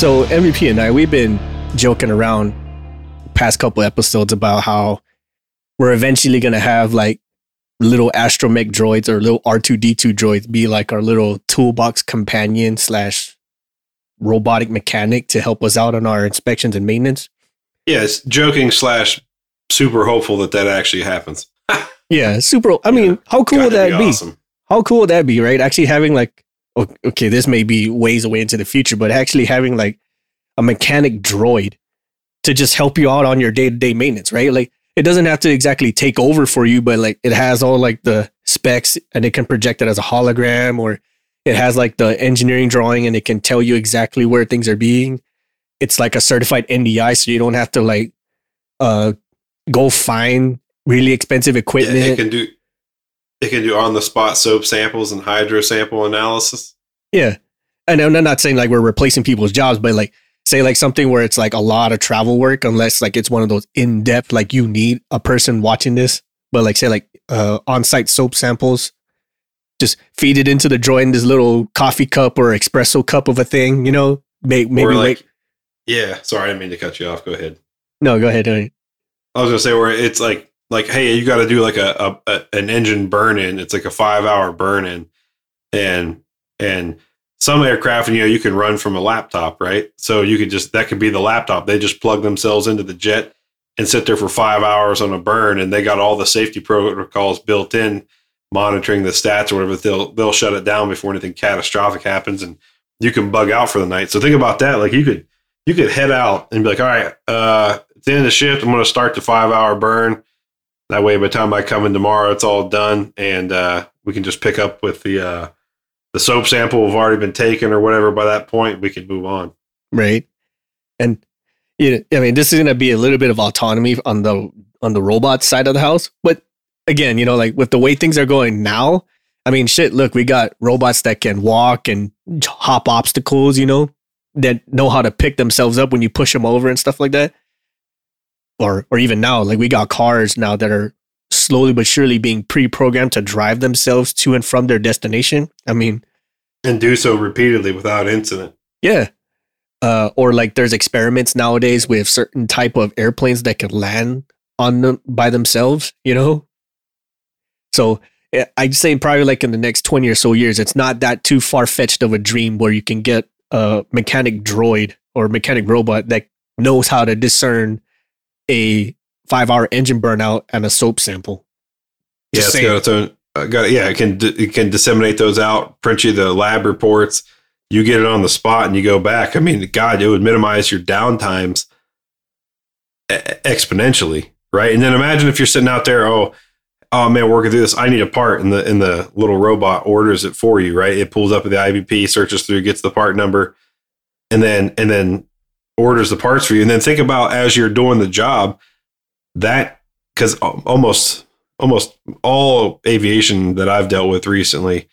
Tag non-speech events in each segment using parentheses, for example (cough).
So MVP and I, we've been joking around past couple episodes about how we're eventually gonna have like little astromech droids or little R2D2 droids be like our little toolbox companion slash robotic mechanic to help us out on our inspections and maintenance. Yeah, it's joking slash super hopeful that that actually happens. (laughs) Yeah, super. I mean, how cool would that be? awesome. How cool would that be, right? Actually having like, okay, this may be ways away into the future, but actually having like a mechanic droid to just help you out on your day to day maintenance, right? Like it doesn't have to exactly take over for you, but like it has all like the specs and it can project it as a hologram or it has like the engineering drawing and it can tell you exactly where things are being. It's like a certified NDI, so you don't have to like uh go find really expensive Yeah, equipment. it can do it can do on the spot soap samples and hydro sample analysis. Yeah. And I'm not saying like we're replacing people's jobs, but like say like something where it's like a lot of travel work, unless like it's one of those in depth, like you need a person watching this. But like say like uh on site soap samples, just feed it into the in this little coffee cup or espresso cup of a thing, you know? Make maybe or like wait. Yeah, sorry, I didn't mean to cut you off. Go ahead. No, go ahead. I was gonna say where it's like like hey, you got to do like a, a, a an engine burn in. It's like a five hour burn in, and and some aircraft, you know, you can run from a laptop, right? So you could just that could be the laptop. They just plug themselves into the jet and sit there for five hours on a burn, and they got all the safety protocols built in, monitoring the stats or whatever. They'll they'll shut it down before anything catastrophic happens, and you can bug out for the night. So think about that. Like you could you could head out and be like, all right, uh, at the end of the shift, I'm going to start the five hour burn. That way, by the time I come in tomorrow, it's all done, and uh, we can just pick up with the uh, the soap sample have already been taken or whatever. By that point, we can move on. Right. And you know, I mean, this is gonna be a little bit of autonomy on the on the robot side of the house. But again, you know, like with the way things are going now, I mean, shit, look, we got robots that can walk and hop obstacles, you know, that know how to pick themselves up when you push them over and stuff like that. Or or even now, like we got cars now that are slowly but surely being pre-programmed to drive themselves to and from their destination. I mean, And do so repeatedly without incident. yeah. Uh, or like there's experiments nowadays with certain type of airplanes that can land on them by themselves, you know? So I'd say probably like in the next 20 or so years, it's not that too far fetched of a dream where you can get a mechanic droid or mechanic robot that knows how to discern a five hour engine burnout and a soap sample. Yeah, Just it's saying. got its own. Uh, got yeah, it can it can disseminate those out, print you the lab reports. You get it on the spot, and you go back. I mean, God, it would minimize your downtimes exponentially, right? And then imagine if you're sitting out there, oh, oh man, working through this. I need a part, and the and the little robot orders it for you, right? It pulls up at the IVP, searches through, gets the part number, and then and then orders the parts for you. And then think about as you're doing the job, that because almost almost all aviation that I've dealt with recently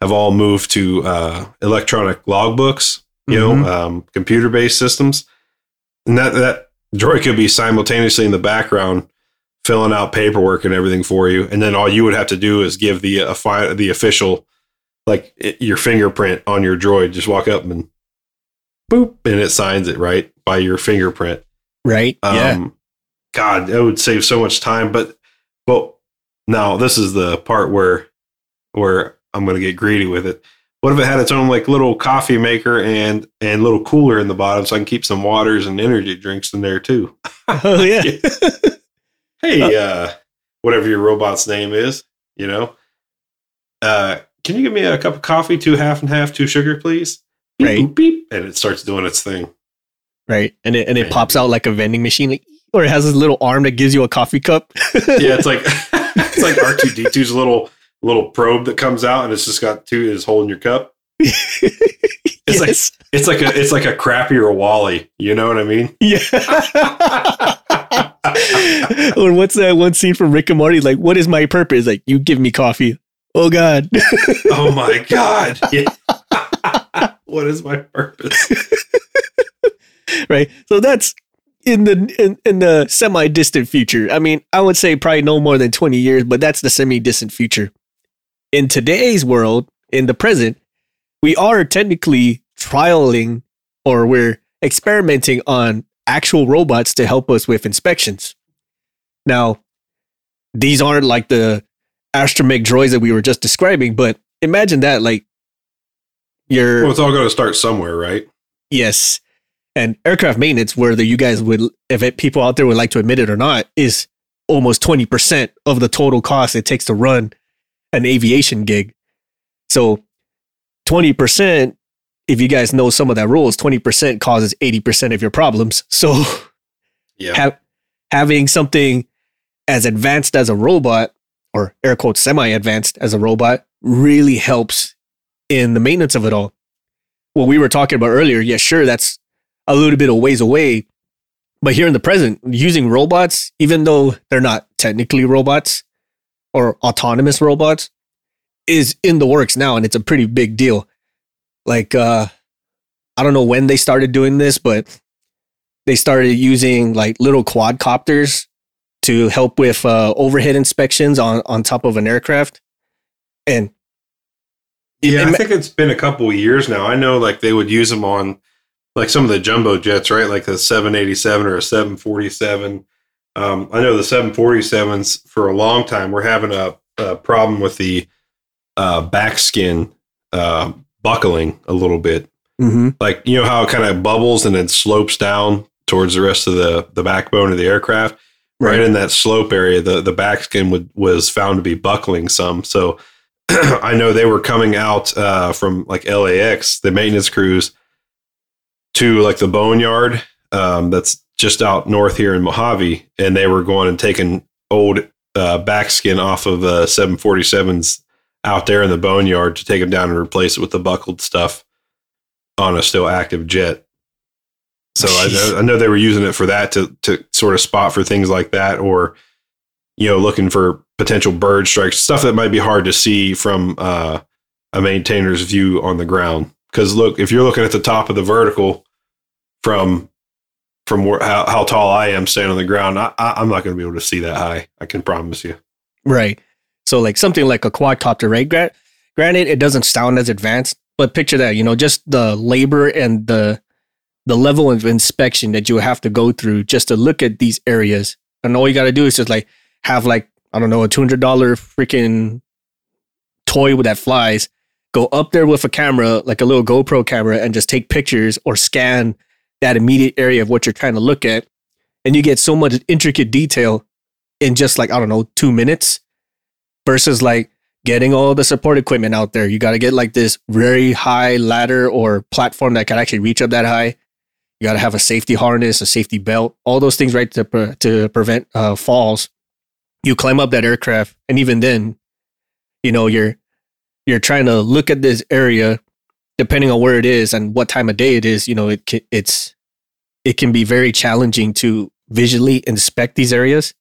have all moved to uh, electronic logbooks, you Mhm. know, um, computer based systems, and that that droid could be simultaneously in the background filling out paperwork and everything for you, and then all you would have to do is give the uh, fi- the official like it, your fingerprint on your droid. Just walk up and boop, and it signs it right by your fingerprint. Right? yeah. Um, God, that would save so much time. But, but now this is the part where, where I'm going to get greedy with it. What if it had its own like little coffee maker and and little cooler in the bottom, so I can keep some waters and energy drinks in there too? (laughs) Oh, yeah. (laughs) Hey, uh, whatever your robot's name is, you know, uh, can you give me a cup of coffee, two half and half, two sugar, please? Beep, Right. boop, beep, and it starts doing its thing. right. And it, and it Man. pops out like a vending machine, like, or it has this little arm that gives you a coffee cup. yeah, it's like (laughs) it's like R two D 2s little little probe that comes out, and it's just got two is holding your cup. It's like it's like a it's like a crappier WALL-E. You know what I mean? Yeah. (laughs) or what's that one scene from Rick and Morty? Like, what is my purpose? Like, you give me coffee. Oh God. Oh my god! (laughs) Yeah. (laughs) what is my purpose? (laughs) right. So that's in the in, in the semi distant future. I mean, I would say probably no more than twenty years, but that's the semi distant future. In today's world, in the present, we are technically trialing, or we're experimenting on actual robots to help us with inspections. Now, these aren't like the astromech droids that we were just describing, but imagine that like Well, it's all going to start somewhere, right? yes, and aircraft maintenance, whether you guys would, if it, people out there would like to admit it or not, is almost twenty percent of the total cost it takes to run an aviation gig. So, twenty percent, if you guys know some of that rules, twenty percent causes eighty percent of your problems. (laughs) So. Yeah. ha- having something as advanced as a robot or air quotes semi advanced as a robot really helps in the maintenance of it all. What we were talking about earlier, yeah, sure, that's a little bit of ways away. But here in the present, using robots, even though they're not technically robots or autonomous robots, is in the works now. And it's a pretty big deal. Like, uh, I don't know when they started doing this, but they started using like little quadcopters to help with uh, overhead inspections on on top of an aircraft. And Yeah, I think it's been a couple of years now. I know like they would use them on like some of the jumbo jets, right? Like the 787 or a 747. Um, I know the 747s for a long time were having a, a problem with the uh, back skin uh, buckling a little bit. Mhm. Like, you know how it kind of bubbles and then slopes down towards the rest of the, the backbone of the aircraft? Right, Right. in that slope area, the, the back skin would, was found to be buckling some. So (clears throat) I know they were coming out uh, from like LAX, the maintenance crews, to like the boneyard um, that's just out north here in Mojave, and they were going and taking old uh, back skin off of uh, 747s out there in the boneyard to take them down and replace it with the buckled stuff on a still active jet. So I know, I know they were using it for that to to sort of spot for things like that, or you know, looking for potential bird strikes, stuff that might be hard to see from uh, a maintainer's view on the ground. Because look, if you're looking at the top of the vertical from from where, how, how tall I am standing on the ground, I, I, I'm not going to be able to see that high. I can promise you. Right. So like something like a quadcopter, right? Gra- granted, it doesn't sound as advanced, but picture that, you know, just the labor and the the level of inspection that you have to go through just to look at these areas. And all you got to do is just like have like I don't know a two hundred dollar freaking toy that flies. Go up there with a camera, like a little GoPro camera, and just take pictures or scan that immediate area of what you're trying to look at, and you get so much intricate detail in just like I don't know two minutes versus like getting all the support equipment out there. You got to get like this very high ladder or platform that can actually reach up that high. You got to have a safety harness, a safety belt, all those things, right, to pre- to prevent uh, falls. You climb up that aircraft, and even then, you know you're you're trying to look at this area, depending on where it is and what time of day it is. You know, it ca- it's it can be very challenging to visually inspect these areas,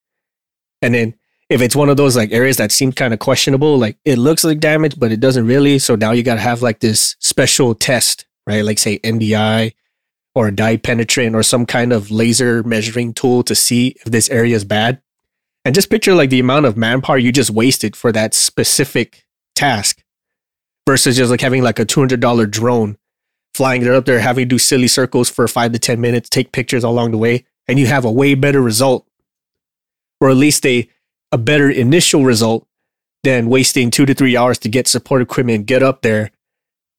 and then if it's one of those like areas that seem kind of questionable, like it looks like damage, but it doesn't really. So now you got to have like this special test, right? Like say NDI or dye penetrant or some kind of laser measuring tool to see if this area is bad. And just picture like the amount of manpower you just wasted for that specific task versus just like having like a $200 drone flying it up there, having to do silly circles for five to 10 minutes, take pictures along the way, and you have a way better result. Or at least a, a better initial result than wasting two to three hours to get support equipment, get up there,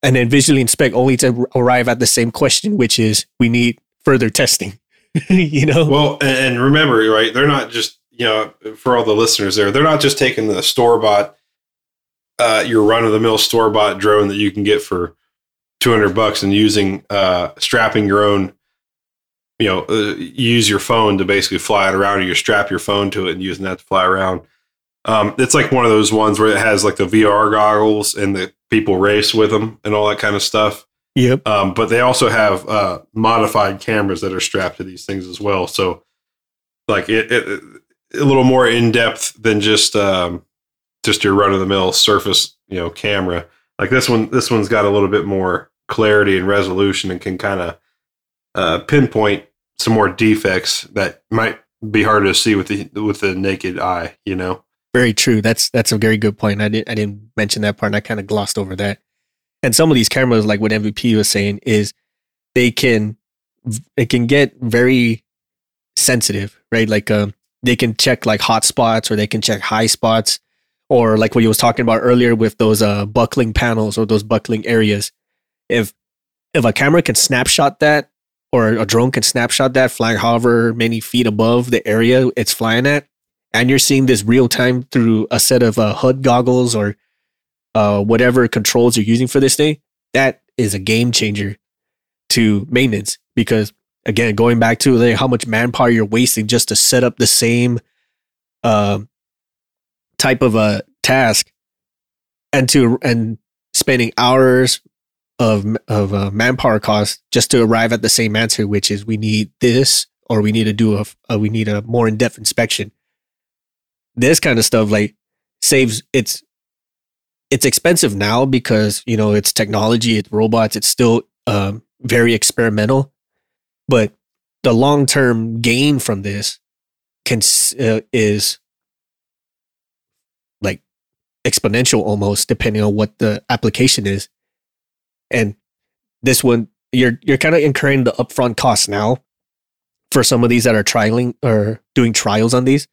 and then visually inspect only to arrive at the same question, which is we need further testing. (laughs) you know? Well, and, and remember, right? They're not just you know for all the listeners there, they're not just taking the store bought, uh, your run of the mill store bought drone that you can get for two hundred bucks and using uh, strapping your own. You know, uh, use your phone to basically fly it around, or you strap your phone to it and using that to fly around. Um, it's like one of those ones where it has like the VR goggles and the people race with them and all that kind of stuff. Yep. Um, but they also have uh, modified cameras that are strapped to these things as well. So, like it, it a little more in depth than just um, just your run of the mill surface, you know, camera. Like this one, this one's got a little bit more clarity and resolution and can kind of uh, pinpoint some more defects that might be hard to see with the with the naked eye. You know. Very true. That's that's a very good point. I didn't I didn't mention that part and I kind of glossed over that. And some of these cameras, like what MVP was saying, is they can it can get very sensitive, right? Like um, they can check like hot spots or they can check high spots or like what you was talking about earlier with those uh, buckling panels or those buckling areas. If if a camera can snapshot that or a drone can snapshot that flying however many feet above the area it's flying at, and you're seeing this real time through a set of uh, HUD goggles or uh, whatever controls you're using for this thing, that is a game changer to maintenance because again, going back to like how much manpower you're wasting just to set up the same uh, type of a task and to and spending hours of of uh, manpower cost just to arrive at the same answer, which is we need this or we need to do a, a we need a more in depth inspection. This kind of stuff like saves it's it's expensive now because you know it's technology, it's robots, it's still um, very experimental, but the long term gain from this can uh, is like exponential almost depending on what the application is. And this one you're you're kind of incurring the upfront costs now for some of these that are trialing or doing trials on these.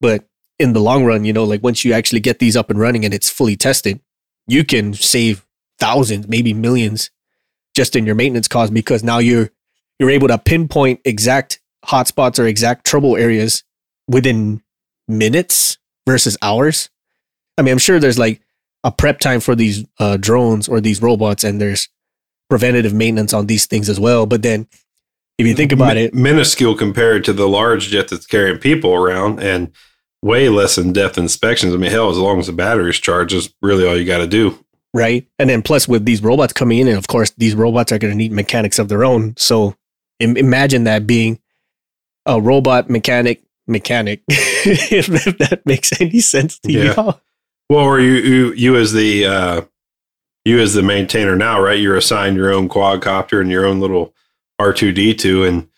But in the long run you know like once you actually get these up and running and it's fully tested you can save thousands maybe millions just in your maintenance costs because now you're you're able to pinpoint exact hotspots or exact trouble areas within minutes versus hours. I mean, I'm sure there's like a prep time for these uh, drones or these robots, and there's preventative maintenance on these things as well. But then, if you think about it, minuscule compared to the large jet that's carrying people around, and way less in depth inspections. I mean, hell, as long as the battery's charged, is really all you got to do. Right. And then plus with these robots coming in, and of course, these robots are going to need mechanics of their own. So imagine that being a robot mechanic mechanic (laughs) if that makes any sense to yeah. you well or you you you as the uh you as the maintainer now right? You're assigned your own quadcopter and your own little r2d2 and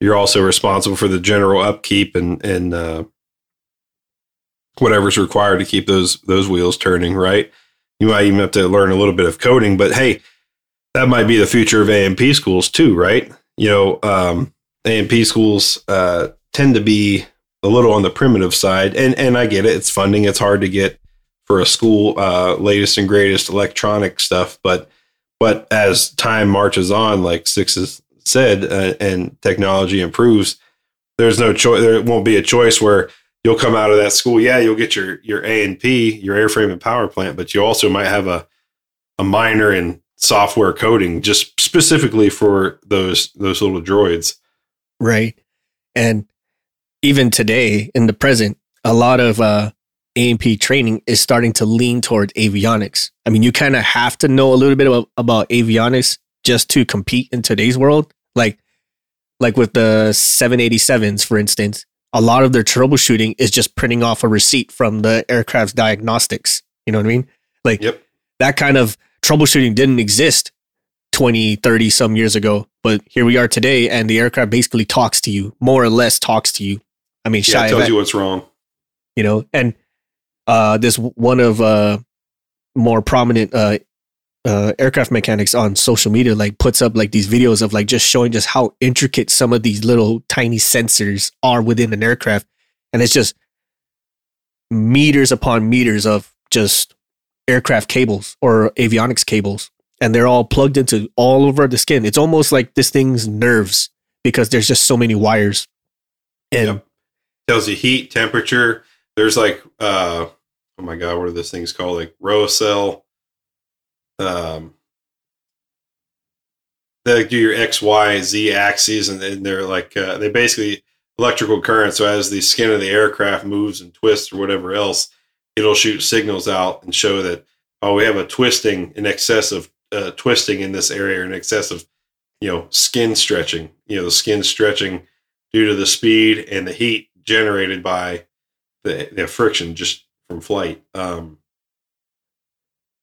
you're also responsible for the general upkeep and and uh whatever's required to keep those those wheels turning right? You might even have to learn a little bit of coding but hey that might be the future of A&P schools too right you know, um, A&P schools uh, tend to be a little on the primitive side, and and I get it. It's funding. It's hard to get for a school uh, latest and greatest electronic stuff, but but as time marches on, like Six said, uh, and technology improves, there's no choice. There won't be a choice where you'll come out of that school. Yeah, you'll get your your A and P, your airframe and power plant, but you also might have a a minor in software coding just specifically for those those little droids. Right. And even today in the present, a lot of uh A&P training is starting to lean toward avionics. I mean, you kind of have to know a little bit about, about avionics just to compete in today's world. Like like with the 787s for instance, a lot of their troubleshooting is just printing off a receipt from the aircraft's diagnostics. You know what I mean? Like yep. that kind of troubleshooting didn't exist 20, 30 some years ago. But here we are today, and the aircraft basically talks to you, more or less talks to you. I mean, yeah, tells you what's wrong. You know, and uh, this one of uh, more prominent uh, uh, aircraft mechanics on social media like puts up like these videos of like just showing just how intricate some of these little tiny sensors are within an aircraft, and it's just meters upon meters of just aircraft cables or avionics cables and they're all plugged into all over the skin. It's almost like this thing's nerves because there's just so many wires. And yep. tells you heat, temperature. There's like uh oh my god, what are those things called? Like row cell. Um they do your X, Y, Z axes, and, they're like uh, they basically electrical current. So as the skin of the aircraft moves and twists or whatever else, it'll shoot signals out and show that oh we have a twisting in excess of uh, twisting in this area in excess of you know skin stretching you know the skin stretching due to the speed and the heat generated by the, the friction just from flight. Um,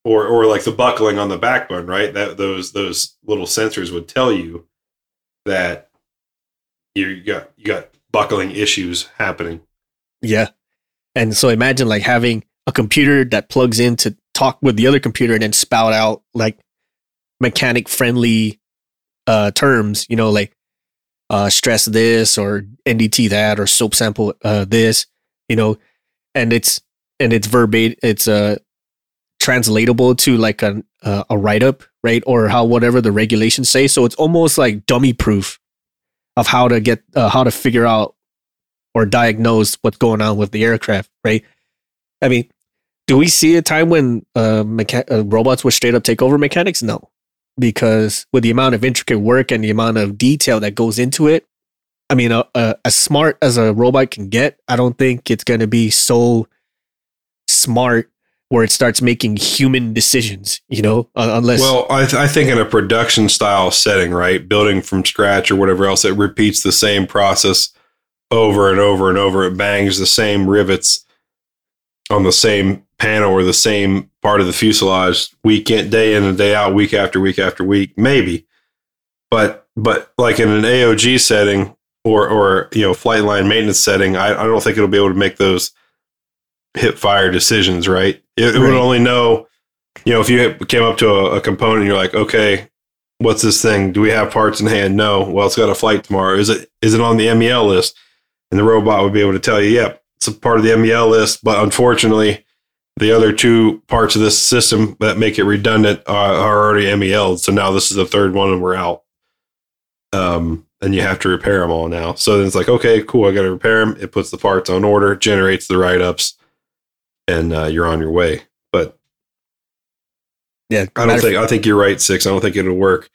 or or like the buckling on the backbone right? That those those little sensors would tell you that you got you got buckling issues happening. Yeah and so imagine like having a computer that plugs in to talk with the other computer and then spout out like mechanic friendly uh terms, you know, like uh, stress this or NDT that or soap sample uh, this, you know, and it's and it's verbatim, it's uh translatable to like a uh, a write up, right, or how whatever the regulations say. So it's almost like dummy proof of how to get uh, how to figure out or diagnose what's going on with the aircraft, right? I mean, do we see a time when uh, mecha- uh, robots would straight up take over mechanics? No, because with the amount of intricate work and the amount of detail that goes into it, I mean, uh, uh, as smart as a robot can get, I don't think it's going to be so smart where it starts making human decisions, you know, uh, unless. Well, I, th- I think in a production style setting, right, building from scratch or whatever else, it repeats the same process over and over and over. It bangs the same rivets on the same panel or the same part of the fuselage week in, day in and day out, week after week after week, maybe. But but like in an AOG setting or or you know flight line maintenance setting, I, I don't think it'll be able to make those hit fire decisions, right? It, it would only know, you know, if you came up to a, a component, you're like, okay, what's this thing? Do we have parts in hand? No. Well, it's got a flight tomorrow. Is it is it on the MEL list? And the robot would be able to tell you, yep, it's a part of the MEL list, but unfortunately, the other two parts of this system that make it redundant are, are already MEL. So now this is the third one, and we're out. Um, and you have to repair them all now. So then it's like, okay, cool, I got to repair them. It puts the parts on order, generates the write ups, and uh, you're on your way. But yeah, I don't think I think you're right, six. I don't think it'll work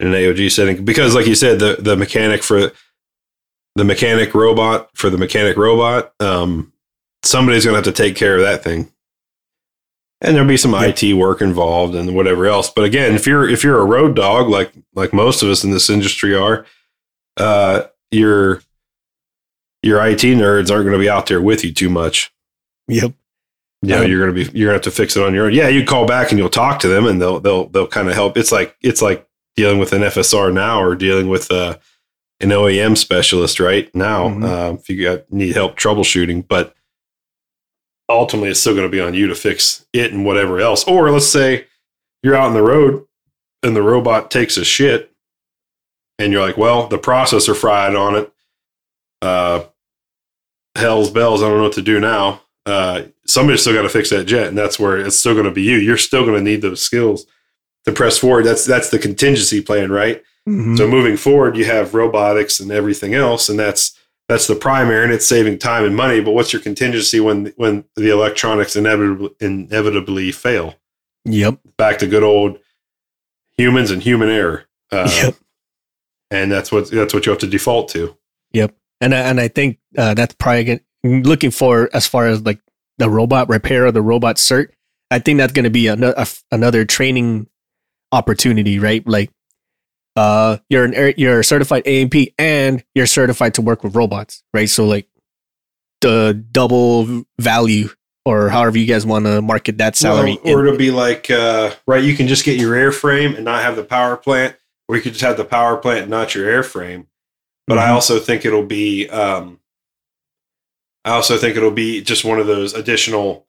in an AOG setting because, like you said, the the mechanic for the mechanic robot for the mechanic robot, um, somebody's going to have to take care of that thing. And there'll be some yeah. IT work involved and whatever else. But again, if you're if you're a road dog like like most of us in this industry are, uh, your your IT nerds aren't going to be out there with you too much. Yep. Yeah, you know, you're gonna be you're gonna have to fix it on your own. Yeah, you call back and you'll talk to them and they'll they'll they'll kind of help. It's like it's like dealing with an FSR now or dealing with uh an OEM specialist right now mm-hmm. uh, if you got, need help troubleshooting. But ultimately, it's still going to be on you to fix it and whatever else. Or let's say you're out on the road and the robot takes a shit, and you're like, "Well, the processor fried on it." Uh, hell's bells! I don't know what to do now. Uh, somebody's still got to fix that jet, and that's where it's still going to be you. You're still going to need those skills to press forward. That's that's the contingency plan, right? Mm-hmm. So moving forward, you have robotics and everything else, and that's that's the primary, and it's saving time and money. But what's your contingency when when the electronics inevitably inevitably fail? Yep. Back to good old humans and human error. Uh, yep. And that's what that's what you have to default to. Yep. And and I think uh, that's probably looking for as far as like the robot repair or the robot cert. I think that's going to be another another training opportunity, right? Like uh, you're an you're a certified A&P and you're certified to work with robots, right? So like the double value or however you guys want to market that salary. Well, or it'll be like, uh, right, you can just get your airframe and not have the power plant, or you could just have the power plant and not your airframe. But mm-hmm. I also think it'll be, um, I also think it'll be just one of those additional.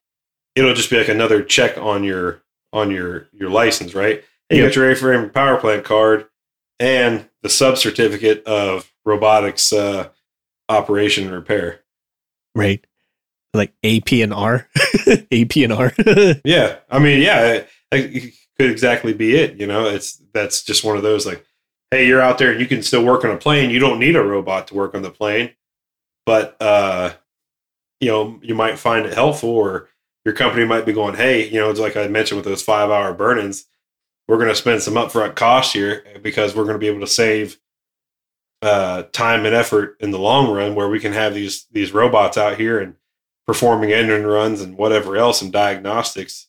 It'll just be like another check on your on your your license, right? You yep. got your airframe power plant card and the sub certificate of robotics uh, operation and repair. Right. Like AP and R. (laughs) AP and R. (laughs) yeah. I mean, yeah, it, could exactly be it. You know, it's that's just one of those like, hey, you're out there and you can still work on a plane. You don't need a robot to work on the plane, but uh, you know, you might find it helpful or your company might be going, hey, you know, it's like I mentioned with those five hour burn ins we're going to spend some upfront costs here because we're going to be able to save uh, time and effort in the long run where we can have these these robots out here and performing engine runs and whatever else and diagnostics.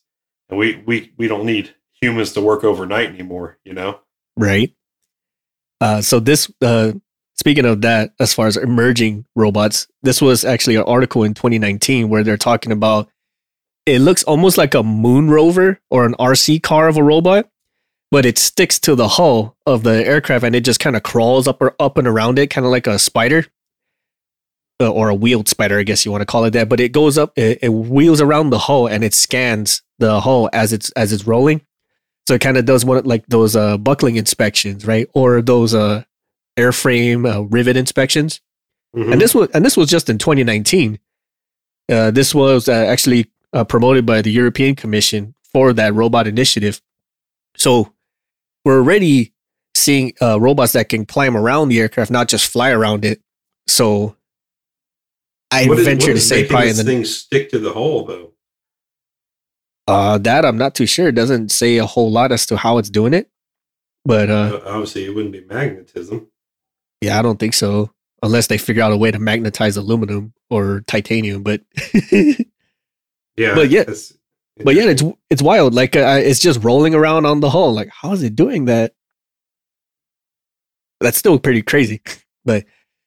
And we we we don't need humans to work overnight anymore you know? Right. Uh, so this uh, speaking of that as far as emerging robots this was actually an article in 2019 where they're talking about it looks almost like a moon rover or an rc car of a robot but it sticks to the hull of the aircraft and it just kind of crawls up or up and around it, kind of like a spider uh, or a wheeled spider, I guess you want to call it that. But it goes up, it, it wheels around the hull and it scans the hull as it's as it's rolling. So it kind of does one like those uh, buckling inspections, right? Or those uh, airframe uh, rivet inspections, Mhm. and this was and this was just in 2019. Uh, this was uh, actually uh, promoted by the European Commission for that robot initiative. So we're already seeing uh, robots that can climb around the aircraft, not just fly around it. So I What is- venture what to say probably in the thing stick to the hole though. uh, that I'm not too sure. It doesn't say a whole lot as to how it's doing it, but uh, Obviously, it wouldn't be magnetism. yeah, I don't think so. Unless they figure out a way to magnetize aluminum or titanium, but (laughs) Yeah, But yeah- but yeah, it's it's wild. Like uh, it's just rolling around on the hull. Like how is it doing that? That's still pretty crazy. (laughs) But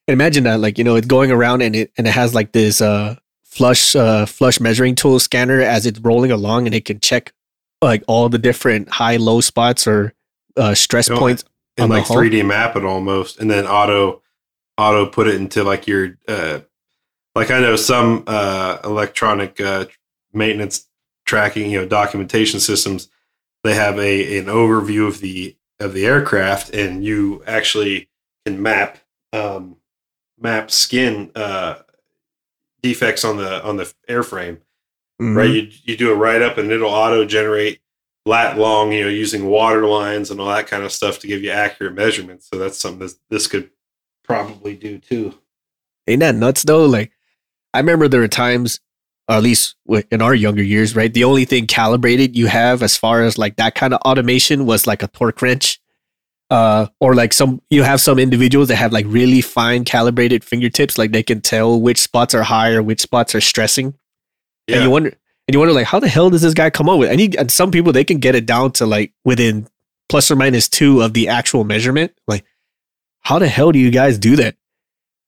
imagine that, like you know, it's going around and it and it has like this uh flush uh flush measuring tool scanner as it's rolling along, and it can check like all the different high low spots or uh stress Oh, points. on and like hull? 3D map it almost, and then auto auto put it into like your uh, like I know some uh, electronic uh, maintenance tracking, you know, documentation systems. They have a an overview of the of the aircraft, and you actually can map um, map skin uh, defects on the on the airframe Mhm. right? You you do a write up and it'll auto generate lat long, you know, using water lines and all that kind of stuff to give you accurate measurements. So that's something that this could probably do too. Ain't that nuts though? Like, I remember there were times, or at least in our younger years, right? The only thing calibrated you have as far as like that kind of automation was like a torque wrench. Uh, or like some, you have some individuals that have like really fine calibrated fingertips, like they can tell which spots are high or which spots are stressing. Yeah, And you wonder, and you wonder like, how the hell does this guy come up with? And, he, and some people they can get it down to like within plus or minus two of the actual measurement. Like, how the hell do you guys do that?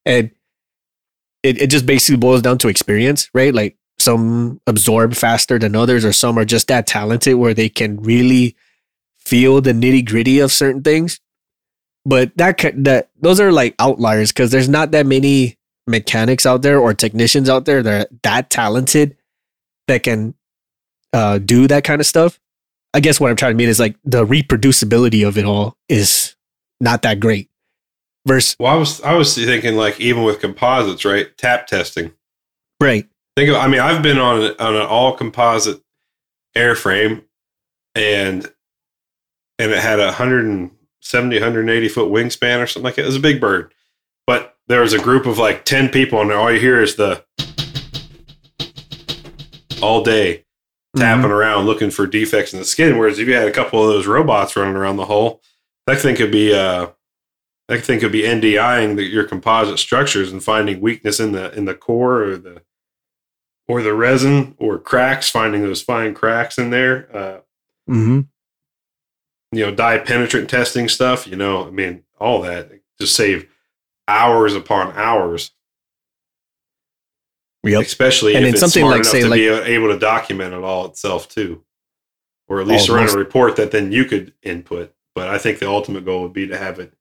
And it, it just basically boils down to experience, right? Like some absorb faster than others, or some are just that talented where they can really feel the nitty gritty of certain things. But that that those are like outliers because there's not that many mechanics out there or technicians out there that are that talented that can uh, do that kind of stuff. I guess what I'm trying to mean is like the reproducibility of it all is not that great. Versus well, I was I was thinking like even with composites, right? Tap testing. right, Think of, I mean, I've been on an, on an all composite airframe, and and it had a 170, 180 foot wingspan or something like that. It was a big bird, but there was a group of like ten people, and all you hear is the all day tapping around looking for defects in the skin. Whereas if you had a couple of those robots running around the hole, that thing could be uh that thing could be NDIing the, your composite structures and finding weakness in the in the core or the or the resin or cracks, finding those fine cracks in there. Uh, Mm-hmm. you know, dye penetrant testing stuff. You know, I mean, all that to save hours upon hours. Yep. especially And if it's something smart like, enough say, to like- be able to document it all itself too, or at least run a report that then you could input. But I think the ultimate goal would be to have it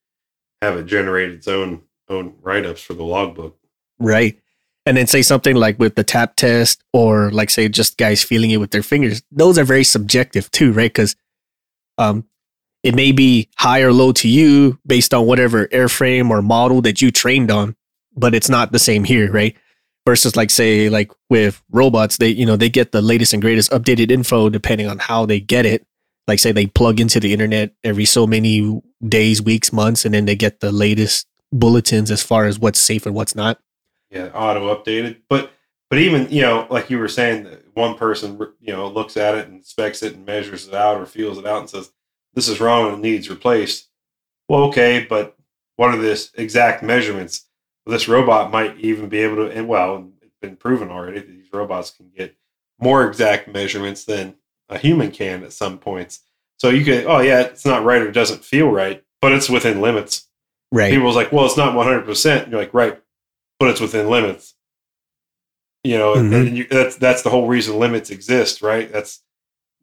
have it generate its own own write ups for the logbook. Right. And then say something like with the tap test or like say just guys feeling it with their fingers. Those are very subjective too, right? Because um it may be high or low to you based on whatever airframe or model that you trained on, but it's not the same here, right? Versus like say like with robots, they you know, they get the latest and greatest updated info depending on how they get it. Like say they plug into the internet every so many days, weeks, months, and then they get the latest bulletins as far as what's safe and what's not. Yeah, auto updated. But but even you know, like you were saying, that one person you know looks at it and specs it and measures it out or feels it out and says this is wrong and it needs replaced. Well, okay, but what are this exact measurements? This robot might even be able to, and well, it's been proven already that these robots can get more exact measurements than a human can at some points. So you could, oh yeah, it's not right or doesn't feel right, but it's within limits. Right. People's like, well, it's not 100%. You're like, right, but it's within limits. You know, Mhm. and you, that's that's the whole reason limits exist, right? That's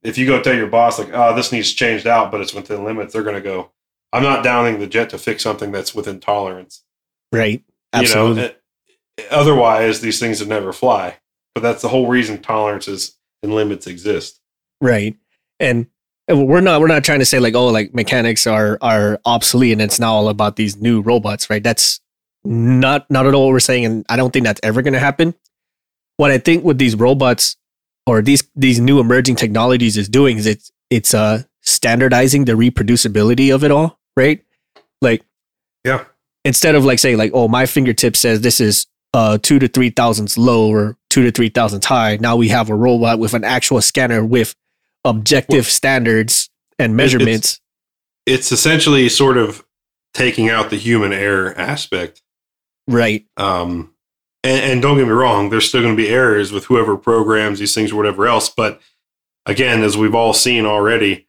if you go tell your boss like, oh, this needs changed out, but it's within limits, they're going to go, I'm not downing the jet to fix something that's within tolerance. Right. Absolutely. You know, eh, otherwise these things would never fly. But that's the whole reason tolerances and limits exist. right. And we're not we're not trying to say like oh like mechanics are are obsolete and it's now all about these new robots, right? That's not not at all what we're saying, and I don't think that's ever going to happen. What I think with these robots or these these new emerging technologies is doing is it's it's uh standardizing the reproducibility of it all, right? Like, yeah, instead of like saying like oh my fingertip says this is uh two to three thousandths low or two to three thousandths high. Now we have a robot with an actual scanner with objective well, standards and measurements. It's, it's essentially sort of taking out the human error aspect. Right. Um, and, and don't get me wrong, there's still going to be errors with whoever programs these things or whatever else. But again, as we've all seen already,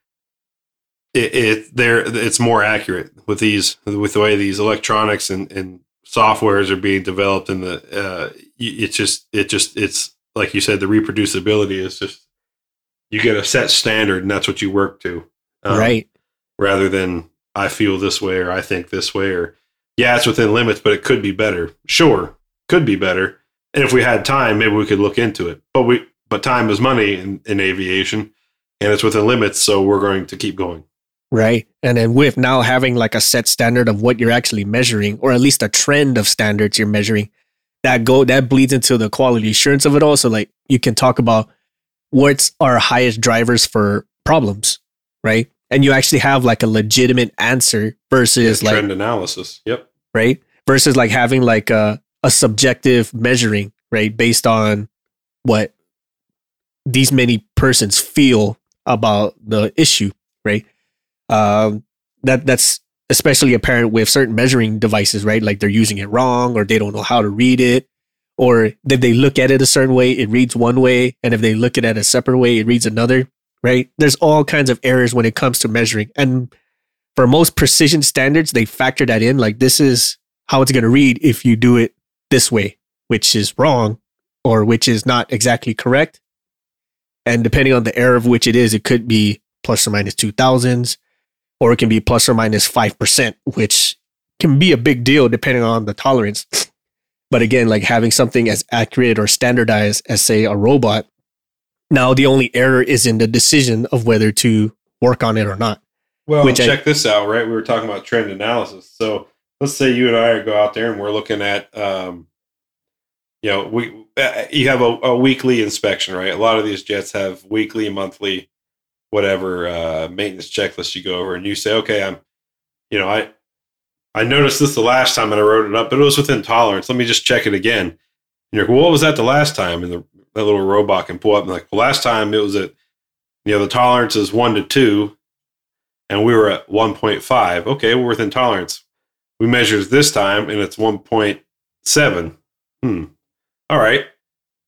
it, it there it's more accurate with these with the way these electronics and, and softwares are being developed and the uh, it's just it just it's like you said the reproducibility is just you get a set standard and that's what you work to um, right rather than i feel this way or i think this way or yeah it's within limits but it could be better. Sure could be better. And if we had time maybe we could look into it. But we but time is money in, in aviation and it's within limits so we're going to keep going. Right? And then with now having like a set standard of what you're actually measuring or at least a trend of standards you're measuring that go that bleeds into the quality assurance of it all. So like you can talk about what's our highest drivers for problems right and you actually have like a legitimate answer versus yeah, like trend analysis yep right versus like having like a, a subjective measuring right based on what these many persons feel about the issue right um, that that's especially apparent with certain measuring devices, right? Like they're using it wrong or they don't know how to read it. Or if they look at it a certain way, it reads one way. And if they look at it a separate way, it reads another, right? There's all kinds of errors when it comes to measuring. And for most precision standards, they factor that in. Like this is how it's going to read if you do it this way, which is wrong or which is not exactly correct. And depending on the error of which it is, it could be plus or minus two thousands, or it can be plus or minus 5%, which can be a big deal depending on the tolerance. But again, like having something as accurate or standardized as, say, a robot, now the only error is in the decision of whether to work on it or not. Well, Which check I, this out, right? We were talking about trend analysis. So let's say you and I go out there and we're looking at, um, you know, we uh, you have a, a, weekly inspection, right? A lot of these jets have weekly, monthly whatever uh, maintenance checklist you go over, and you say, okay, I'm, you know, I I noticed this the last time and I wrote it up, but it was within tolerance. Let me just check it again. And you're like, well, what was that the last time? And the that little robot can pull up and like, well, last time it was at, you know, the tolerance is one to two, and we were at 1.5. Okay, we're within tolerance. We measured this time and it's 1.7. Hmm. All right.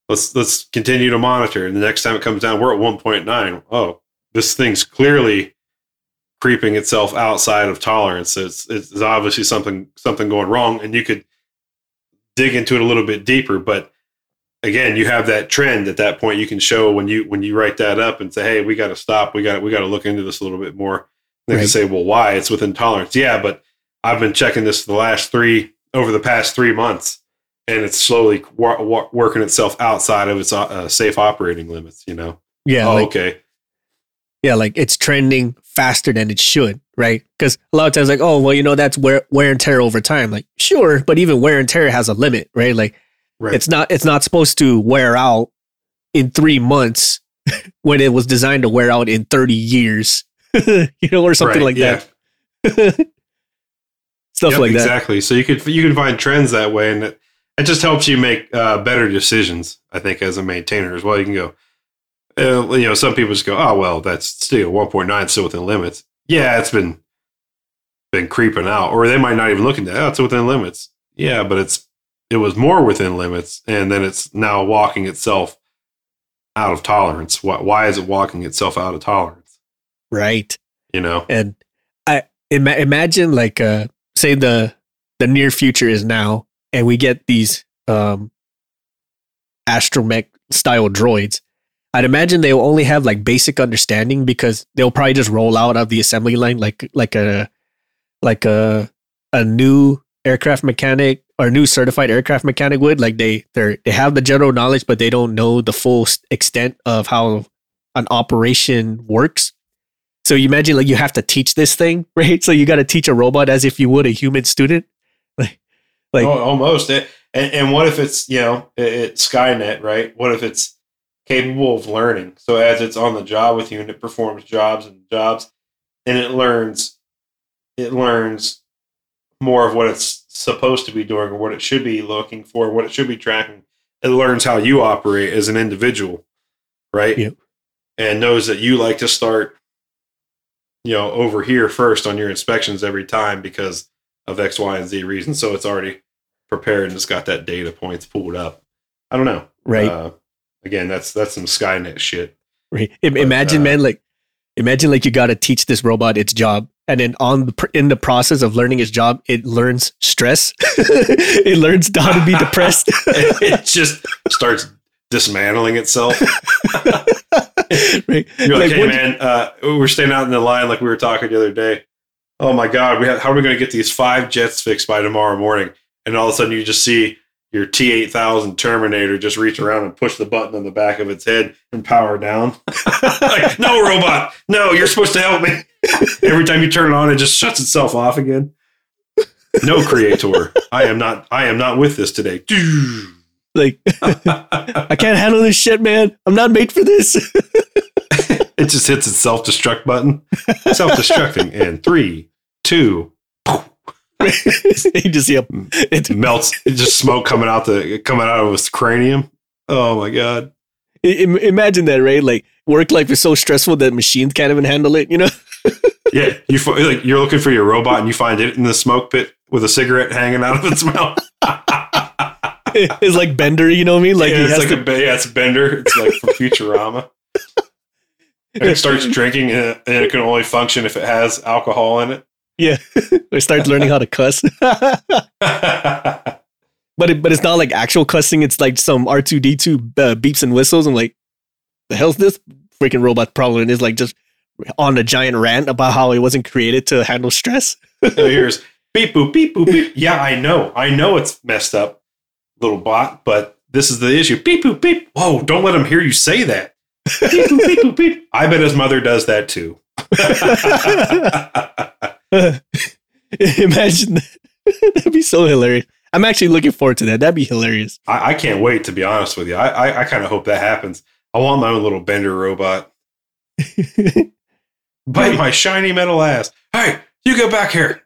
Let's let's continue to monitor. And the next time it comes down, we're at 1.9. Oh, this thing's clearly creeping itself outside of tolerance. It's it's obviously something something going wrong, and you could dig into it a little bit deeper. But again, you have that trend at that point. You can show when you when you write that up and say, "Hey, we got to stop. We got we got to look into this a little bit more." They right. can say, "Well, why? It's within tolerance." Yeah, but I've been checking this the last three over the past three months, and it's slowly working itself outside of its uh, safe operating limits. You know. Yeah. Oh, like, okay yeah, like it's trending faster than it should, right? Because a lot of times, like, oh, well, you know, that's wear wear and tear over time. Like, sure, but even wear and tear has a limit, right? Like, right. it's not it's not supposed to wear out in three months (laughs) when it was designed to wear out in thirty years, (laughs) you know, or something right, like yeah. that. (laughs) Stuff yep, like that. Exactly. So you could you can find trends that way, and it, it just helps you make uh, better decisions. I think as a maintainer as well, you can go uh, you know, some people just go, "Oh, well, that's still 1.9, still within limits." Yeah, it's been been creeping out, or they might not even look at that. Oh, it's within limits. Yeah, but it's it was more within limits, and then it's now walking itself out of tolerance. Why, why is it walking itself out of tolerance? Right. You know, and I Im- imagine like uh, say the the near future is now, and we get these um astromech style droids I'd imagine they'll only have like basic understanding because they'll probably just roll out of the assembly line like like a like a a new aircraft mechanic or new certified aircraft mechanic would like they they they have the general knowledge but they don't know the full extent of how an operation works So you imagine like you have to teach this thing, (laughs) right? So you got to teach a robot as if you would a human student. (laughs) Like, like oh, almost. It, and, and what if it's you know it, it's Skynet, right? What if it's capable of learning? So as it's on the job with you and it performs jobs and jobs, and it learns, it learns more of what it's supposed to be doing or what it should be looking for, what it should be tracking. It learns how you operate as an individual, right? Yep. And knows that you like to start, you know, over here first on your inspections every time because of X, Y, and Z reasons. So it's already prepared and it's got that data points pulled up. I don't know. right, Uh, again, that's that's some Skynet shit. right. But, imagine, uh, man, like imagine like you got to teach this robot its job, and then on the pr- in the process of learning its job, it learns stress. (laughs) it learns how to be depressed. (laughs) it just starts dismantling itself. (laughs) right? You're like, Like, hey man, uh, we're standing out in the line like we were talking the other day. Oh my god, we have, how are we going to get these five jets fixed by tomorrow morning? And all of a sudden, you just see your T eight thousand Terminator just reach around and push the button on the back of its head and power down. (laughs) like, no robot, no, you're supposed to help me. (laughs) Every time you turn it on, it just shuts itself off again. No creator, I am not. I am not with this today. (laughs) like I can't handle this shit, man. I'm not made for this. It just hits its self destruct button. Self destructing in three, two. (laughs) you just see a It melts. It just smoke coming out the coming out of his cranium. Oh my god! Imagine that, right? Like work life is so stressful that machines can't even handle it. You know? (laughs) Yeah, you like you're looking for your robot and you find it in the smoke pit with a cigarette hanging out of its mouth. (laughs) it's like Bender. You know what I mean? Like yeah, it's like to. a yeah, it's Bender. It's like from Futurama. And it starts drinking and it, and it can only function if it has alcohol in it. Yeah, (laughs) it starts learning how to cuss. (laughs) but it, but it's not like actual cussing. It's like some R two D two uh, beeps and whistles. I'm like, the hell's this freaking robot problem? And it's like just on a giant rant about how it wasn't created to handle stress. So here's (laughs) beep boop beep boop beep. Yeah, I know. I know it's messed up, little bot, but this is the issue. Beep boop beep. Whoa, don't let him hear you say that. Beep boop beep boop beep. I bet his mother does that too. (laughs) Imagine that. (laughs) That'd be so hilarious. I'm actually looking forward to that. That'd be hilarious. I, I can't wait to be honest with you. I I, I kind of hope that happens. I want my own little bender robot. (laughs) Bite my shiny metal ass. Hey, you get back here.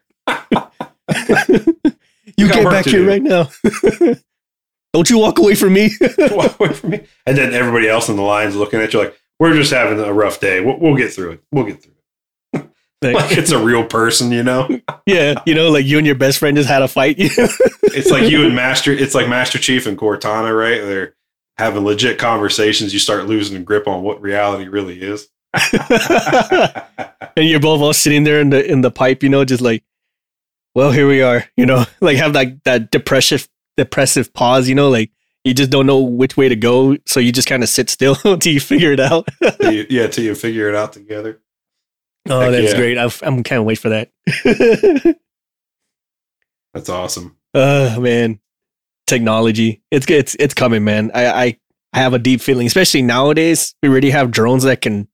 you get back here do. right now. Don't you walk away from me. Walk away from me. And then everybody else in the line's looking at you like, we're just having a rough day. We'll, we'll get through it. We'll get through it. Like, Like it's a real person, you know? (laughs) yeah, you know, like you and your best friend just had a fight. You? (laughs) It's like you and Master, it's like Master Chief and Cortana, right? They're having legit conversations. You start losing grip on what reality really is. (laughs) and you're both all sitting there in the in the pipe, you know, just like, well, here we are, you know, like have like that depressive depressive pause, you know, like you just don't know which way to go, so you just kind of sit still until you figure it out. Yeah, till you figure it out together. Oh, Heck that's yeah. great! I, I'm can't wait for that. (laughs) That's awesome. Oh man, technology. It's it's it's coming, man. I, I I have a deep feeling, especially nowadays. We already have drones that can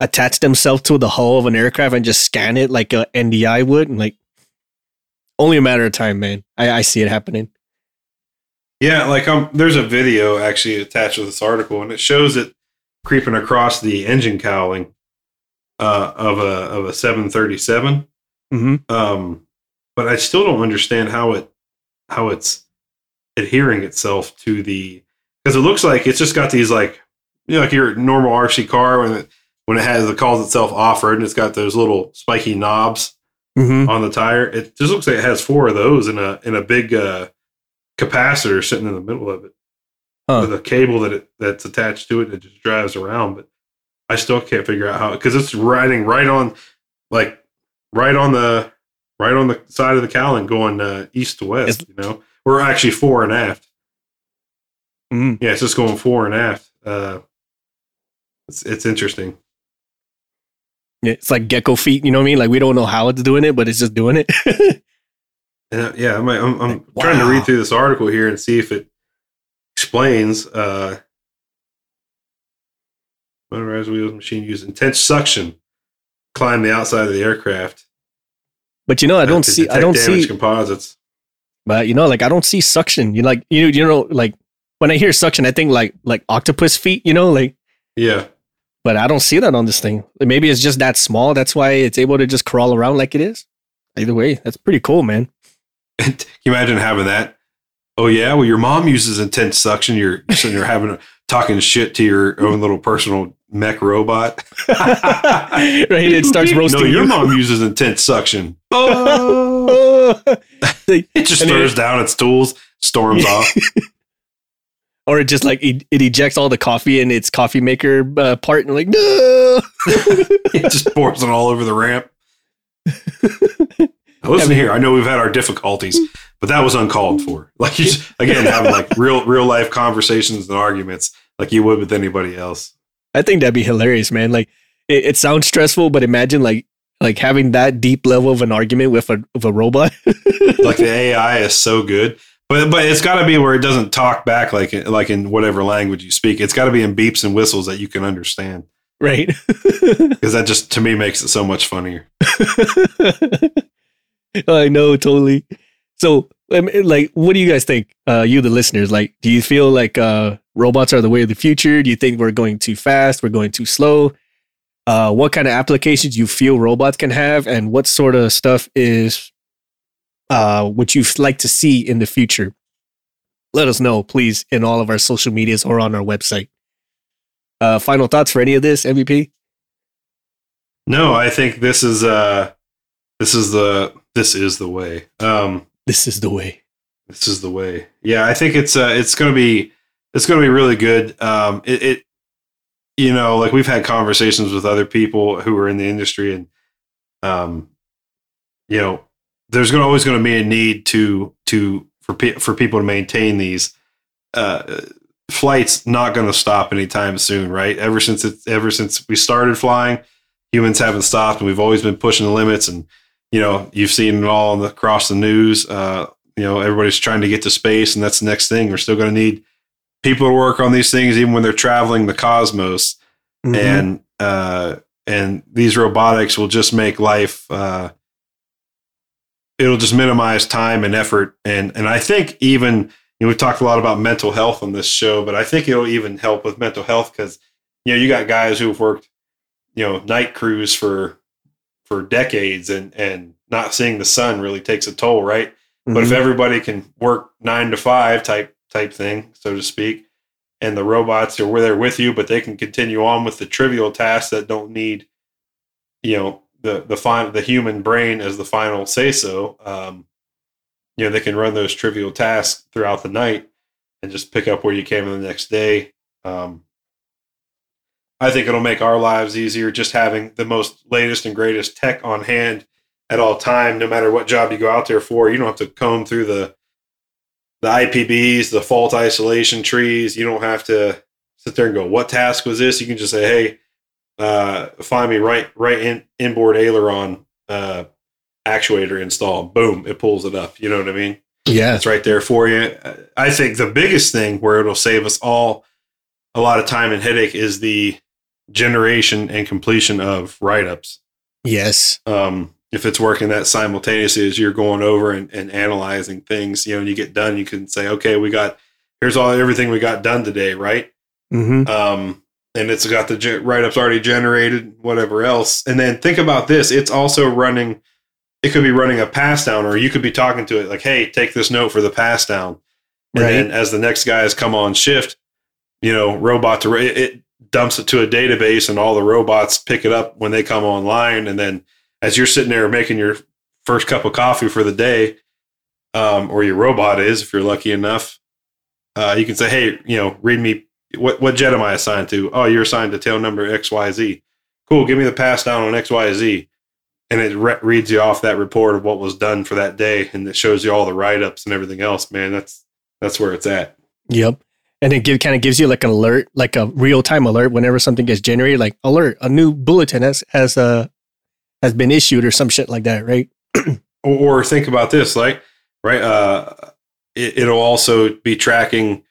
attach themselves to the hull of an aircraft and just scan it like a NDI would, and like only a matter of time, man. I, I see it happening. Yeah, like um, there's a video actually attached to this article, and it shows it creeping across the engine cowling uh, of a of a 737. hmm Um, but I still don't understand how it how it's adhering itself to the because it looks like it's just got these like you know like your normal RC car when it when it has it calls itself off road and it's got those little spiky knobs hmm on the tire. It just looks like it has four of those in a in a big uh, capacitor sitting in the middle of it Huh. with a cable that it, that's attached to it it just drives around. But I still can't figure out how because it's riding right on like right on the right on the side of the cowling going uh, east to west. It's- you know, we're actually fore and aft. hmm Yeah, it's just going fore and aft. Uh, it's it's interesting. Yeah, it's like gecko feet. You know what I mean? Like we don't know how it's doing it, but it's just doing it. Uh, (laughs) yeah, I'm, I'm, I'm Like, trying to read through this article here and see if it explains uh, motorized wheels machine use intense suction climb the outside of the aircraft. But you know, I don't see. I don't see. composites. But you know, like I don't see suction. You like you you know like when I hear suction, I think like like octopus feet. You know, like Yeah. but I don't see that on this thing. Maybe it's just that small. That's why it's able to just crawl around like it is. Either way, that's pretty cool, man. (laughs) Can you imagine having that? Oh yeah, well your mom uses intense suction. You're, you're having a, talking shit to your own little personal mech robot. (laughs) right? It starts (laughs) roasting. No, your you. mom uses intense suction. (laughs) Oh, it just And it- throws down its tools, storms off. or it just like it, it ejects all the coffee in its coffee maker uh, part, and like no. it just pours it all over the ramp. Now, Listen here, I know we've had our difficulties, but that was uncalled for. (laughs) Like you just, again having like real real life conversations and arguments like you would with anybody else. I think that'd be hilarious, man. Like it, it sounds stressful, but imagine like like having that deep level of an argument with a with a robot. (laughs) Like the AI is so good. But but it's got to be where it doesn't talk back like like in whatever language you speak. It's got to be in beeps and whistles that you can understand right. (laughs) because that just to me makes it so much funnier. (laughs) I know, totally. So, like, what do you guys think? Uh, you, the listeners, like, do you feel like uh, robots are the way of the future? Do you think we're going too fast? We're going too slow? Uh, what kind of applications you feel robots can have, and what sort of stuff is uh, what you'd like to see in the future? Let us know, please, in all of our social medias or on our website. Uh, final thoughts for any of this, MVP? No, I think this is uh this is the this is the way. Um This is the way. this is the way. Yeah, I think it's uh it's going to be it's going to be really good. Um it, it you know, like we've had conversations with other people who are in the industry and um you know, there's going to always going to be a need to to for pe- for people to maintain these uh flights not going to stop anytime soon, right? Ever since it's ever since we started flying, humans haven't stopped, and we've always been pushing the limits. And you know, you've seen it all the, across the news. Uh, you know, everybody's trying to get to space, and that's the next thing. We're still going to need people to work on these things, even when they're traveling the cosmos. Mhm. And uh, and these robotics will just make life. Uh, it'll just minimize time and effort, and and I think even you know, we talked a lot about mental health on this show, but I think it'll even help with mental health because you know you got guys who've worked you know night crews for for decades and and not seeing the sun really takes a toll right but if Mhm. everybody can work nine to five type type thing so to speak and the robots are where they're with you but they can continue on with the trivial tasks that don't need you know the the final the human brain as the final say so um you know they can run those trivial tasks throughout the night and just pick up where you came in the next day um I think it'll make our lives easier just having the most latest and greatest tech on hand at all time, no matter what job you go out there for. You don't have to comb through the the IPBs, the fault isolation trees. You don't have to sit there and go, "What task was this?" You can just say, "Hey, uh, find me right right in inboard aileron uh, actuator install." Boom, it pulls it up. You know what I mean? yeah. It's right there for you. I think the biggest thing where it'll save us all a lot of time and headache is the generation and completion of write ups. Yes. Um, if it's working that simultaneously as you're going over and, and analyzing things, you know, and you get done, you can say, okay, we got, here's all, everything we got done today, right? Mm-hmm. Um, and it's got the ge- write ups already generated, whatever else. And then think about this it's also running, it could be running a pass down, or you could be talking to it like, hey, take this note for the pass down. And Right. then as the next guy has come on shift, you know, robot to it, it dumps it to a database, and all the robots pick it up when they come online. And then as you're sitting there making your first cup of coffee for the day, um, or your robot is, if you're lucky enough, uh, you can say, hey, you know, read me what what jet am I assigned to? Oh, you're assigned to tail number X Y Z. Cool. Give me the pass down on X Y Z, and it re- reads you off that report of what was done for that day, and it shows you all the write ups and everything else. Man, that's that's where it's at. Yep. And it give, kind of gives you like an alert, like a real time alert whenever something gets generated, like alert, a new bulletin has has uh has been issued or some shit like that, right? (clears throat) Or, think about this, like right, uh, it, it'll also be tracking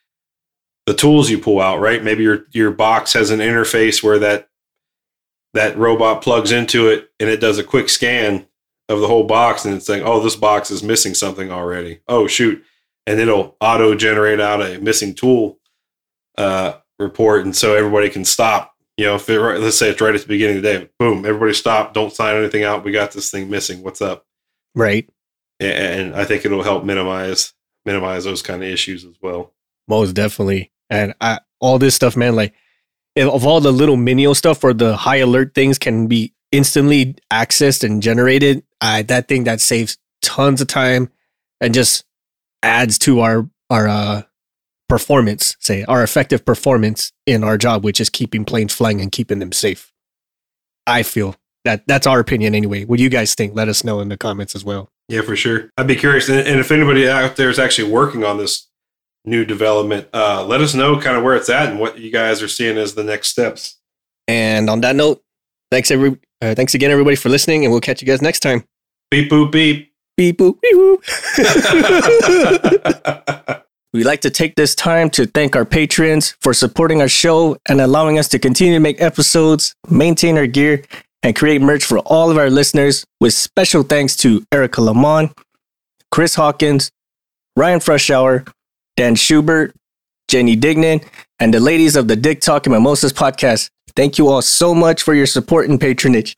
the tools you pull out. Right, maybe your your box has an interface where that that robot plugs into it and it does a quick scan of the whole box and it's saying, oh, this box is missing something already. Oh, shoot. And it'll auto generate out a missing tool uh, report. And so everybody can stop. You know, if it, let's say it's right at the beginning of the day, boom, everybody stop. Don't sign anything out. We got this thing missing. What's up? Right. And I think it'll help minimize minimize those kind of issues as well. Most definitely. And I, all this stuff, man, like of all the little menial stuff or the high alert things can be instantly accessed and generated, I, that thing that saves tons of time and just adds to our our uh, performance, say our effective performance in our job, which is keeping planes flying and keeping them safe. I feel that that's our opinion anyway. What do you guys think? Let us know in the comments as well. Yeah, for sure. I'd be curious, and, and if anybody out there is actually working on this new development, uh, let us know kind of where it's at and what you guys are seeing as the next steps. And on that note, thanks every uh, thanks again everybody for listening, and we'll catch you guys next time. Beep boop beep. Beep boop beep boop. (laughs) (laughs) We'd like to take this time to thank our patrons for supporting our show and allowing us to continue to make episodes, maintain our gear, and create merch for all of our listeners. With special thanks to Erica Lamont, Chris Hawkins, Ryan Freshour, Dan Schubert, Jenny Dignan, and the ladies of the Dick Talk and Mimosas podcast. Thank you all so much for your support and patronage.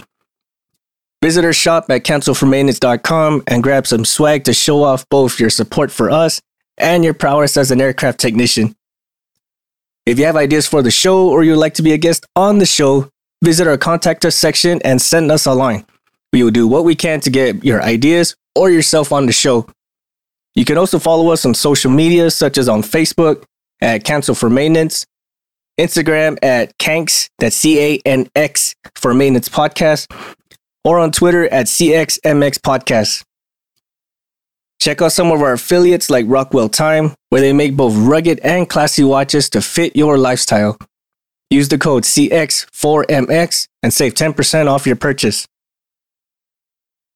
Visit our shop at cancelformaintenance.com and grab some swag to show off both your support for us and your prowess as an aircraft technician. If you have ideas for the show or you'd like to be a guest on the show, visit our contact us section and send us a line. We will do what we can to get your ideas or yourself on the show. You can also follow us on social media, such as on Facebook at Cancel for Maintenance, Instagram at Canx, that's C A N X for Maintenance Podcast, or on Twitter at CXMX Podcast. Check out some of our affiliates like Rockwell Time, where they make both rugged and classy watches to fit your lifestyle. Use the code CX4MX and save 10% off your purchase.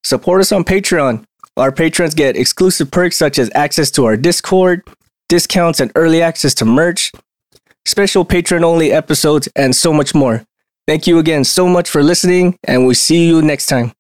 Support us on Patreon our patrons get exclusive perks such as access to our Discord, discounts and early access to merch, special patron only episodes, and so much more. Thank you again so much for listening, and we'll see you next time.